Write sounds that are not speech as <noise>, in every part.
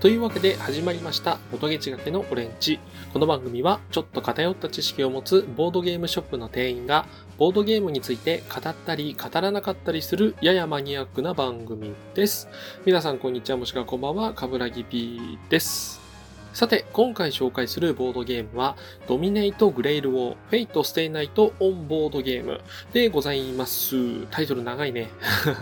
というわけで始まりました、ボトゲチがけのオレンジ。この番組は、ちょっと偏った知識を持つボードゲームショップの店員が、ボードゲームについて語ったり語らなかったりする、ややマニアックな番組です。皆さんこんにちは、もしくはこんばんは、かぶらぎ P です。さて、今回紹介するボードゲームは、 Dominate Grail War、Fate/stay night on Board Game でございます。タイトル長いね。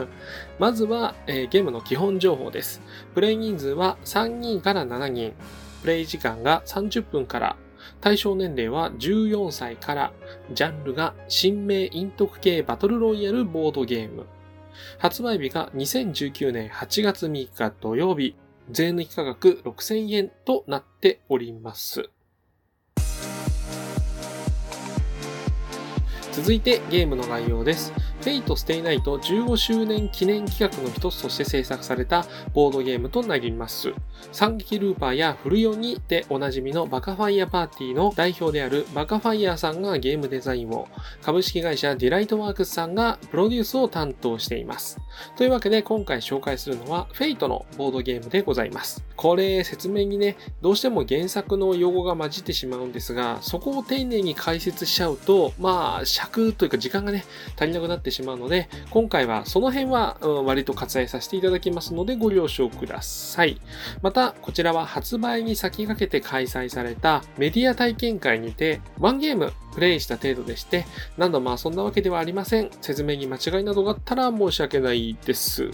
<laughs> まずは、えーゲームの基本情報です。プレイ人数は3人から7人。プレイ時間が30分から。対象年齢は14歳から。ジャンルが新名陰徳系バトルロイヤルボードゲーム。発売日が2019年8月3日土曜日。税抜き価格6000円となっております。続いてゲームの概要です。 Fate/stay night 15周年記念企画の一つとして制作されたボードゲームとなります。惨劇 RoopeR やふるよにでおなじみの BakaFire Party の代表である BakaFire さんがゲームデザインを、株式会社ディライトワークスさんがプロデュースを担当しています。というわけで今回紹介するのは Fate のボードゲームでございます。これ説明にね、どうしても原作の用語が混じってしまうんですが、そこを丁寧に解説しちゃうと、まあ尺というか時間がね、足りなくなってしまうしまうので、今回はその辺は、割と割愛させていただきますのでご了承ください。また、こちらは発売に先駆けて開催されたメディア体験会にて、ワンゲームプレイした程度でして、何度も遊んだわけではありません。説明に間違いなどがあったら申し訳ないです。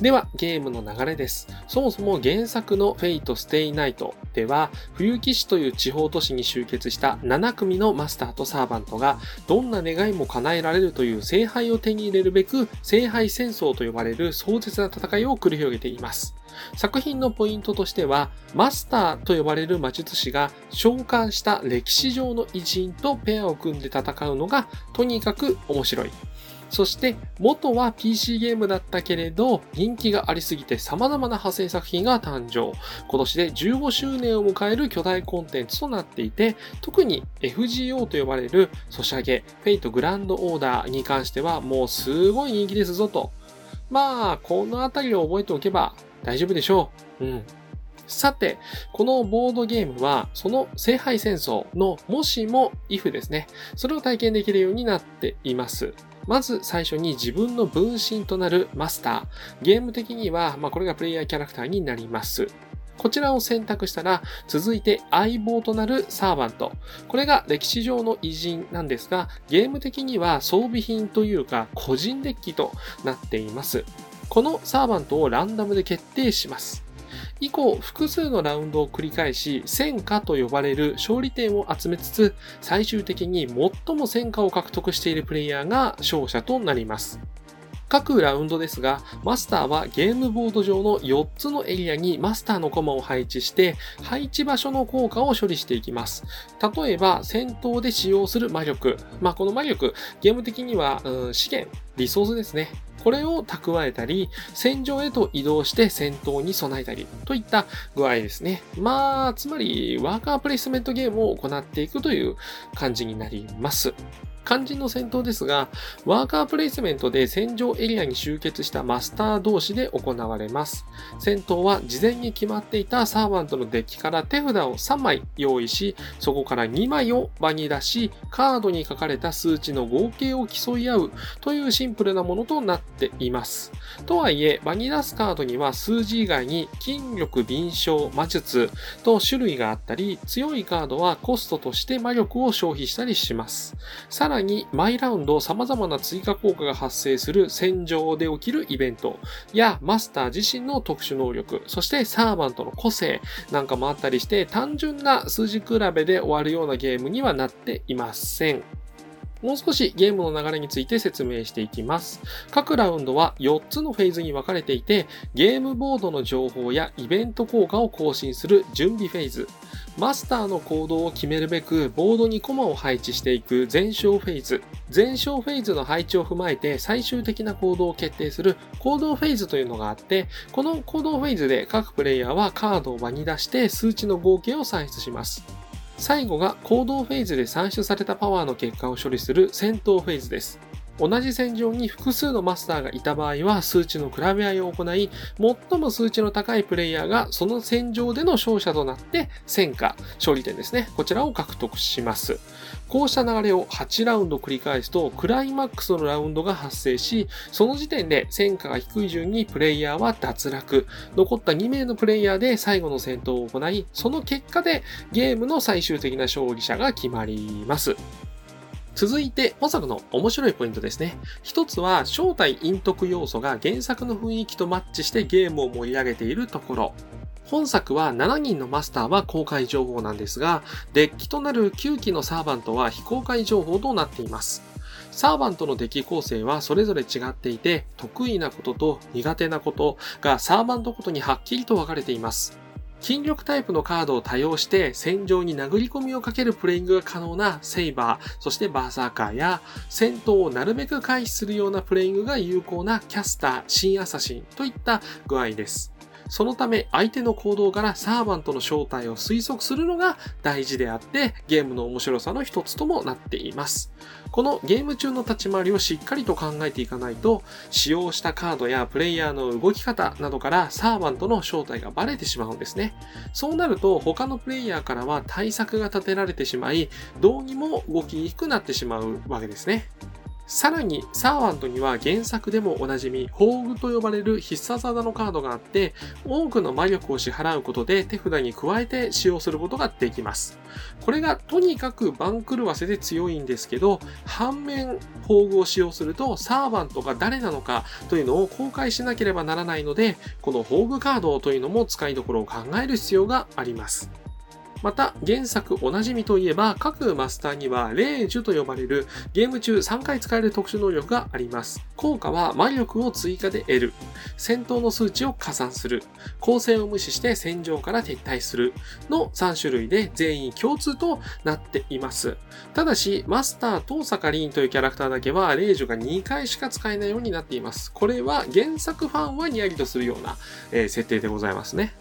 では、ゲームの流れです。そもそも原作の Fate/stay night では、冬木市という地方都市に集結した7組のマスターとサーバントが、どんな願いも叶えられるという聖杯を手に入れるべく、聖杯戦争と呼ばれる壮絶な戦いを繰り広げています。作品のポイントとしては、マスターと呼ばれる魔術師が召喚した歴史上の偉人とペアを組んで戦うのがとにかく面白い。そして、元は PC ゲームだったけれど、人気がありすぎて様々な派生作品が誕生。今年で15周年を迎える巨大コンテンツとなっていて、特に FGO と呼ばれるソシャゲ、フェイトグランドオーダーに関してはもうすごい人気ですぞと。まあ、このあたりを覚えておけば大丈夫でしょう。うん。さて、このボードゲームは、その聖杯戦争のもしも if ですね。それを体験できるようになっています。まず最初に自分の分身となるマスター。ゲーム的には、まあ、これがプレイヤーキャラクターになります。こちらを選択したら、続いて相棒となるサーバント。これが歴史上の偉人なんですが、ゲーム的には装備品というか個人デッキとなっています。このサーバントをランダムで決定します。以降、複数のラウンドを繰り返し、戦果と呼ばれる勝利点を集めつつ、最終的に最も戦果を獲得しているプレイヤーが勝者となります。各ラウンドですが、マスターはゲームボード上の4つのエリアにマスターのコマを配置して、配置場所の効果を処理していきます。例えば、戦闘で使用する魔力。まあ、この魔力、ゲーム的には、うん、資源、リソースですね。これを蓄えたり、戦場へと移動して戦闘に備えたり、といった具合ですね。まあ、つまり、ワーカープレイスメントゲームを行っていくという感じになります。肝心の戦闘ですが、ワーカープレイスメントで戦場エリアに集結したマスター同士で行われます。戦闘は事前に決まっていたサーバントのデッキから手札を3枚用意し、そこから2枚を場に出し、カードに書かれた数値の合計を競い合うというシンプルなものとなってています。とはいえ、場に出すカードには数字以外に筋力、敏捷、魔術と種類があったり、強いカードはコストとして魔力を消費したりします。さらに、毎ラウンド様々な追加効果が発生する戦場で起きるイベントやマスター自身の特殊能力、そしてサーバントの個性なんかもあったりして、単純な数字比べで終わるようなゲームにはなっていません。もう少しゲームの流れについて説明していきます。各ラウンドは4つのフェーズに分かれていて、ゲームボードの情報やイベント効果を更新する準備フェーズ、マスターの行動を決めるべくボードにコマを配置していく前哨フェーズ。前哨フェーズの配置を踏まえて最終的な行動を決定する行動フェーズというのがあって、この行動フェーズで各プレイヤーはカードを場に出して数値の合計を算出します。最後が行動フェーズで算出されたパワーの結果を処理する戦闘フェーズです。同じ戦場に複数のマスターがいた場合は数値の比べ合いを行い、最も数値の高いプレイヤーがその戦場での勝者となって戦果、勝利点ですね。こちらを獲得します。こうした流れを8ラウンド繰り返すと、クライマックスのラウンドが発生し、その時点で戦果が低い順にプレイヤーは脱落。残った2名のプレイヤーで最後の戦闘を行い、その結果でゲームの最終的な勝利者が決まります。続いて、本作の面白いポイントですね。一つは、正体陰徳要素が原作の雰囲気とマッチしてゲームを盛り上げているところ。本作は7人のマスターは公開情報なんですが、デッキとなる9機のサーバントは非公開情報となっています。サーバントのデッキ構成はそれぞれ違っていて、得意なことと苦手なことがサーバントごとにはっきりと分かれています。筋力タイプのカードを多用して戦場に殴り込みをかけるプレイングが可能なセイバー、そしてバーサーカーや戦闘をなるべく回避するようなプレイングが有効なキャスター、新アサシンといった具合です。そのため相手の行動からサーバントの正体を推測するのが大事であってゲームの面白さの一つともなっています。このゲーム中の立ち回りをしっかりと考えていかないと使用したカードやプレイヤーの動き方などからサーバントの正体がバレてしまうんですね。そうなると他のプレイヤーからは対策が立てられてしまいどうにも動きにくくなってしまうわけですね。さらに、サーワントには原作でもおなじみ、宝具と呼ばれる必殺技のカードがあって、多くの魔力を支払うことで手札に加えて使用することができます。これがとにかく番狂わせで強いんですけど、反面、宝具を使用すると、サーバントが誰なのかというのを公開しなければならないので、この宝具カードというのも使いどころを考える必要があります。また、原作おなじみといえば、各マスターには、霊樹と呼ばれるゲーム中3回使える特殊能力があります。効果は魔力を追加で得る。戦闘の数値を加算する。構成を無視して戦場から撤退する。の3種類で全員共通となっています。ただし、マスターとサカリンというキャラクターだけは、霊樹が2回しか使えないようになっています。これは原作ファンはニヤリとするような、えー、設定でございますね。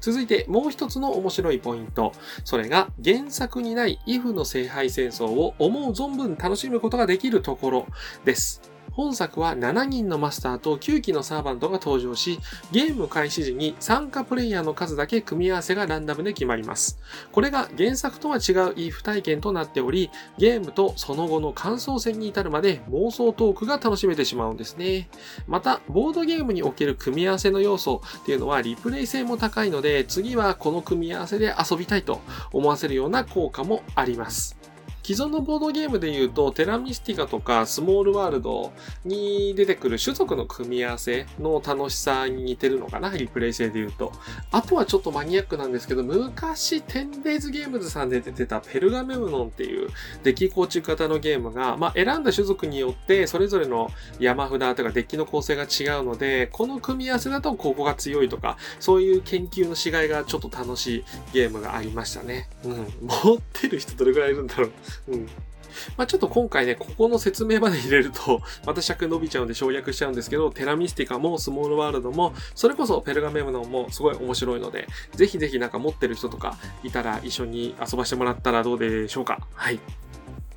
続いてもう一つの面白いポイント。それが原作にないイフの聖杯戦争を思う存分楽しむことができるところです。本作は7人のマスターと9機のサーバントが登場し、ゲーム開始時に参加プレイヤーの数だけ組み合わせがランダムで決まります。これが原作とは違う if 体験となっており、ゲームとその後の感想戦に至るまで妄想トークが楽しめてしまうんですね。また、ボードゲームにおける組み合わせの要素っていうのはリプレイ性も高いので、次はこの組み合わせで遊びたいと思わせるような効果もあります。既存のボードゲームで言うと、テラミスティカとかスモールワールドに出てくる種族の組み合わせの楽しさに似てるのかな、リプレイ性で言うと。あとはちょっとマニアックなんですけど、昔、テンデイズゲームズさんで出てたペルガメムノンっていうデッキ構築型のゲームが、まあ、選んだ種族によってそれぞれの山札とかデッキの構成が違うので、この組み合わせだとここが強いとか、そういう研究のしがいがちょっと楽しいゲームがありましたね。うん。持ってる人どれくらいいるんだろう。うん。まあ、ちょっと今回ね、ここの説明まで入れると、<laughs> また尺伸びちゃうんで省略しちゃうんですけど、テラミスティカもスモールワールドも、それこそペルガメムのもすごい面白いので、ぜひぜひなんか持ってる人とかいたら一緒に遊ばしてもらったらどうでしょうか。はい。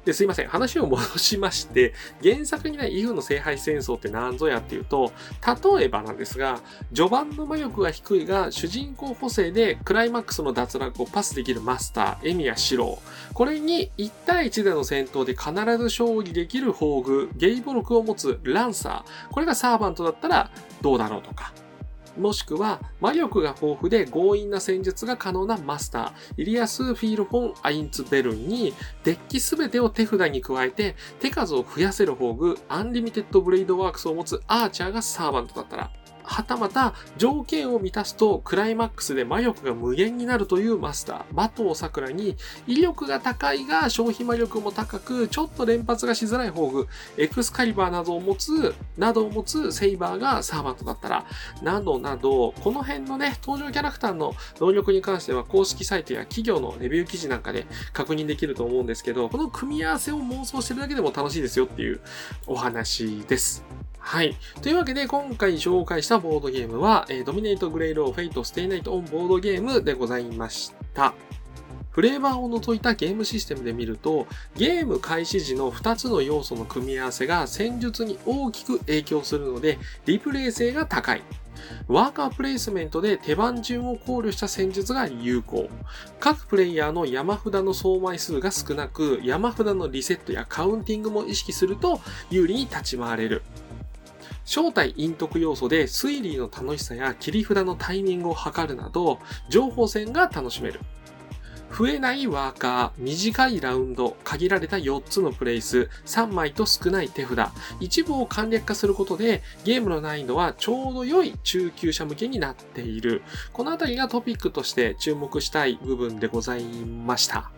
で、すいません。話を戻しまして、原作にないイフの聖杯戦争って何ぞやっていうと、例えばなんですが、序盤の魔力が低いが、主人公補正でクライマックスの脱落をパスできるマスター、エミやシロー。これに1対1での戦闘で必ず勝利できる宝具、ゲイボルクを持つランサー。これがサーバントだったらどうだろうとか。もしくは魔力が豊富で強引な戦術が可能なマスター、イリヤスフィール・フォン・アインツベルンに、デッキすべてを手札に加えて、手数を増やせる宝具、 Unlimited Blade Works を持つアーチャーがサーバントだったら、はたまた条件を満たすとクライマックスで魔力が無限になるというマスター、間桐桜に威力が高いが消費魔力も高く、ちょっと連発がしづらい宝具、エクスカリバーなどを持つ、などを持つセイバーがサーバントだったら、などなど、この辺のね、登場キャラクターの能力に関しては公式サイトや企業のレビュー記事なんかで確認できると思うんですけど、この組み合わせを妄想してるだけでも楽しいですよっていうお話です。はい。というわけで、今回紹介したボードゲームは、えー、ドミネートグレイローフェイトステイナイトオンボードゲームでございました。フレーバーを除いたゲームシステムで見ると、ゲーム開始時の2つの要素の組み合わせが戦術に大きく影響するので、リプレイ性が高い。ワーカープレイスメントで手番順を考慮した戦術が有効。各プレイヤーの山札の総枚数が少なく、山札のリセットやカウンティングも意識すると有利に立ち回れる。正体陰徳要素で推理の楽しさや切り札のタイミングを測るなど、情報戦が楽しめる。増えないワーカー、短いラウンド、限られた4つのプレイス、3枚と少ない手札、一部を簡略化することで、ゲームの難易度はちょうど良い中級者向けになっている。このあたりがトピックとして注目したい部分でございました。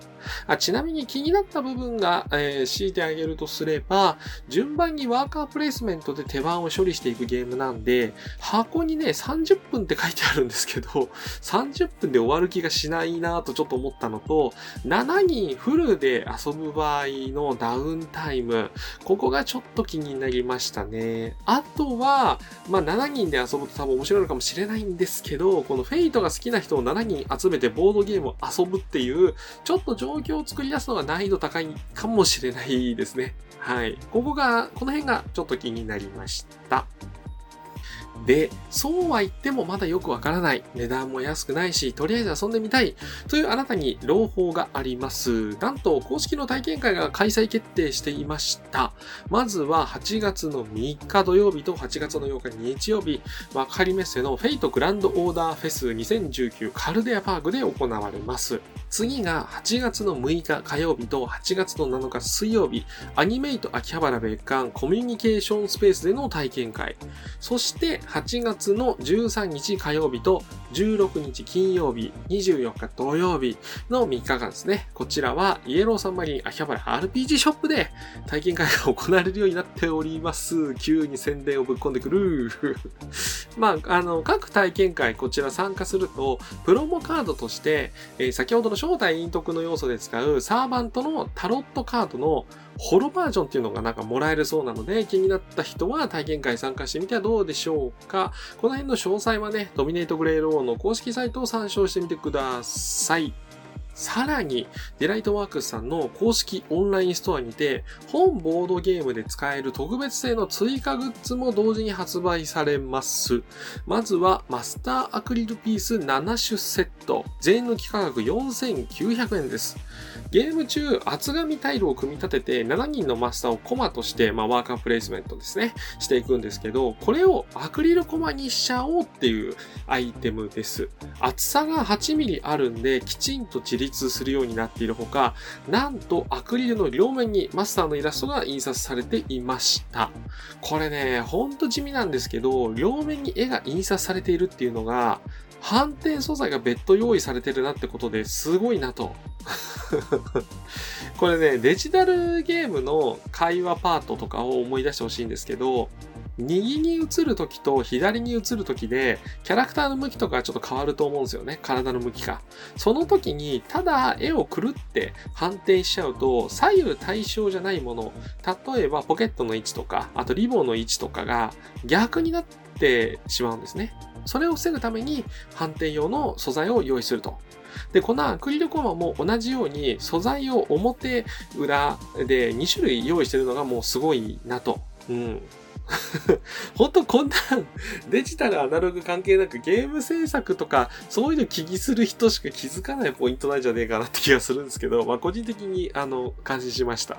あちなみに気になった部分が、えー、強いてあげるとすれば、順番にワーカープレイスメントで手番を処理していくゲームなんで、箱にね、30分って書いてあるんですけど、30分で終わる気がしないなとちょっと思ったのと、7人フルで遊ぶ場合のダウンタイム、ここがちょっと気になりましたね。あとは、まあ、7人で遊ぶと多分面白いのかもしれないんですけど、このフェイトが好きな人を7人集めてボードゲームを遊ぶっていう、ちょっと状況を作り出すのが難易度高いかもしれないですね。はい。ここが、この辺がちょっと気になりました。で、そうは言ってもまだよくわからない。値段も安くないし、とりあえず遊んでみたい。というあなたに朗報があります。なんと、公式の体験会が開催決定していました。まずは8月の3日土曜日と8月の8日日曜日、幕張メッセのフェイトグランドオーダーフェス2019カルデアパークで行われます。次が8月の6日火曜日と8月の7日水曜日、アニメイト秋葉原別館コミュニケーションスペースでの体験会。そして8月の13日火曜日と16日金曜日、24日土曜日の3日間ですね。こちらはイエローサンマリン秋葉原 RPG ショップで体験会が行われるようになっております。急に宣伝をぶっ込んでくる。<laughs> まあ、あの、各体験会こちら参加すると、プロモカードとして、えー、先ほどの正体陰徳の要素で使うサーバントのタロットカードのホロバージョンっていうのがなんかもらえるそうなので、気になった人は体験会参加してみてはどうでしょうか。この辺の詳細はね、ドミネートグレーローの公式サイトを参照してみてください。さらに、ディライトワークスさんの公式オンラインストアにて、本ボードゲームで使える特別製の追加グッズも同時に発売されます。まずは、マスターアクリルピース7種セット。税抜き価格4900円です。ゲーム中、厚紙タイルを組み立てて、7人のマスターをコマとして、まあ、ワーカープレイスメントですね、していくんですけど、これをアクリルコマにしちゃおうっていうアイテムです。厚さが8ミリあるんで、きちんと自立するようになっているほか、なんとアクリルの両面にマスターのイラストが印刷されていました。これね、ほんと地味なんですけど、両面に絵が印刷されているっていうのが、反転素材が別途用意されてるなってことですごいなと。<laughs> これね、デジタルゲームの会話パートとかを思い出してほしいんですけど、右に映るときと左に映るときで、キャラクターの向きとかちょっと変わると思うんですよね。体の向きが。その時に、ただ絵をくるって反転しちゃうと、左右対称じゃないもの、例えばポケットの位置とか、あとリボンの位置とかが逆になってしまうんですね。それを防ぐために反転用の素材を用意すると。で、このアクリルコマも同じように素材を表、裏で2種類用意してるのがもうすごいなと。うん。<laughs> 本当こんなデジタルアナログ関係なくゲーム制作とかそういうの気にする人しか気づかないポイントなんじゃねえかなって気がするんですけど、まあ個人的にあの感心しました。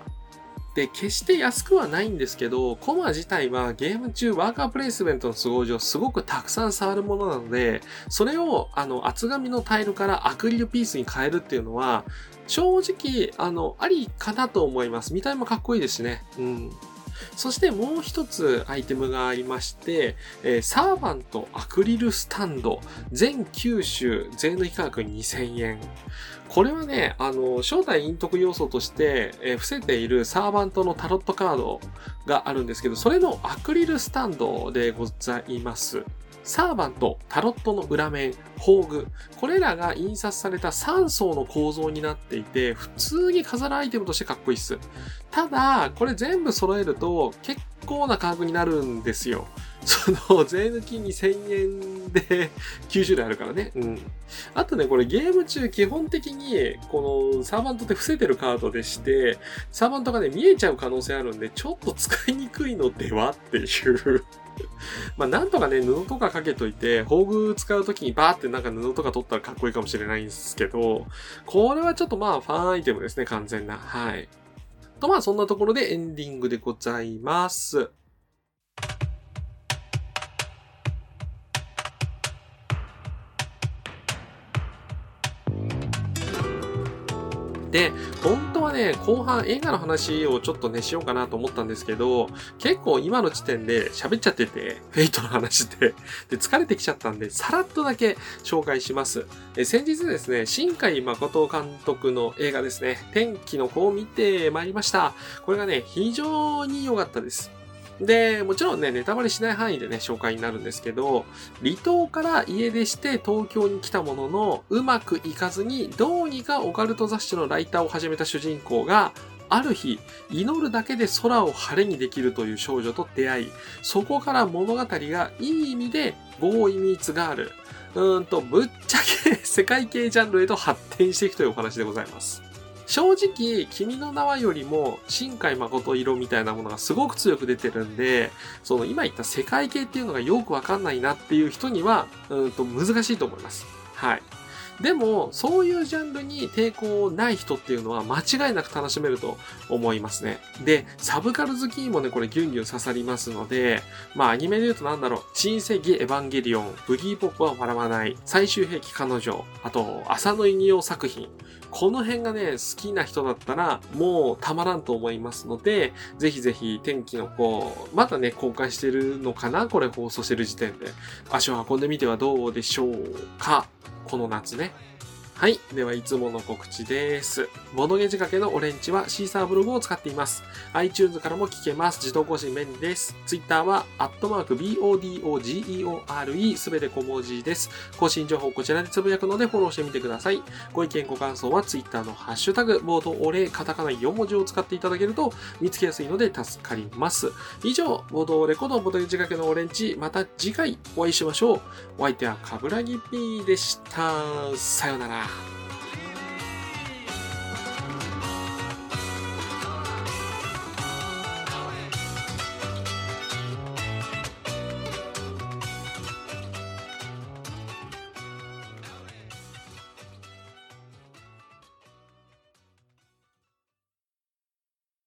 で、決して安くはないんですけど、コマ自体はゲーム中ワーカープレイスメントの都合上すごくたくさん触るものなので、それをあの厚紙のタイルからアクリルピースに変えるっていうのは、正直、あの、ありかなと思います。見た目もかっこいいですしね。うん。そしてもう一つアイテムがありまして、えー、サーバントアクリルスタンド全9種税抜き価格2000円。これはね、あの、正体陰徳要素として、えー、伏せているサーバントのタロットカードがあるんですけど、それのアクリルスタンドでございます。サーバント、タロットの裏面、宝具。これらが印刷された3層の構造になっていて、普通に飾るアイテムとしてかっこいいっす。ただ、これ全部揃えると結構な価格になるんですよ。その、税抜き2000円で9種類あるからね。うん。あとね、これゲーム中基本的に、このサーバントって伏せてるカードでして、サーバントがね、見えちゃう可能性あるんで、ちょっと使いにくいのではっていう <laughs> まあなんとかね、布とかかけといて、宝具使うときにバーってなんか布とか取ったらかっこいいかもしれないんですけど、これはちょっとまあファンアイテムですね、完全な。はい。とまあそんなところでエンディングでございます。で、本当はね、後半映画の話をちょっとね、しようかなと思ったんですけど、結構今の時点で喋っちゃってて、フェイトの話で、<laughs> で、疲れてきちゃったんで、さらっとだけ紹介します。え先日ですね、新海誠監督の映画ですね、天気の子を見てまいりました。これがね、非常に良かったです。で、もちろんね、ネタバレしない範囲でね、紹介になるんですけど、離島から家出して東京に来たものの、うまくいかずに、どうにかオカルト雑誌のライターを始めた主人公が、ある日、祈るだけで空を晴れにできるという少女と出会い、そこから物語がいい意味で、ボーイミーツガール、うーんと、ぶっちゃけ世界系ジャンルへと発展していくというお話でございます。正直、君の名はよりも、新海誠色みたいなものがすごく強く出てるんで、その今言った世界系っていうのがよくわかんないなっていう人には、うんと難しいと思います。はい。でも、そういうジャンルに抵抗ない人っていうのは間違いなく楽しめると思いますね。で、サブカル好きにもね、これギュンギュン刺さりますので、まあアニメで言うとなんだろう、新世紀エヴァンゲリオン、ブギーポップは笑わない、最終兵器彼女、あと、浅野稲夫作品。この辺がね、好きな人だったら、もうたまらんと思いますので、ぜひぜひ天気の子、まだね、公開してるのかなこれ放送してる時点で。足を運んでみてはどうでしょうかこの夏ね。はい。では、いつもの告知です。ボドゲ仕掛けのオレンジはシーサーブログを使っています。iTunes からも聞けます。自動更新便利です。Twitter は、アットマーク BODOGEORE すべて小文字です。更新情報こちらでつぶやくのでフォローしてみてください。ご意見ご感想は Twitter のハッシュタグ、ボードオレ、カタカナ4文字を使っていただけると見つけやすいので助かります。以上、ボードオレコのボドゲ仕掛けのオレンジ、また次回お会いしましょう。お相手はカブラギ P でした。さよなら。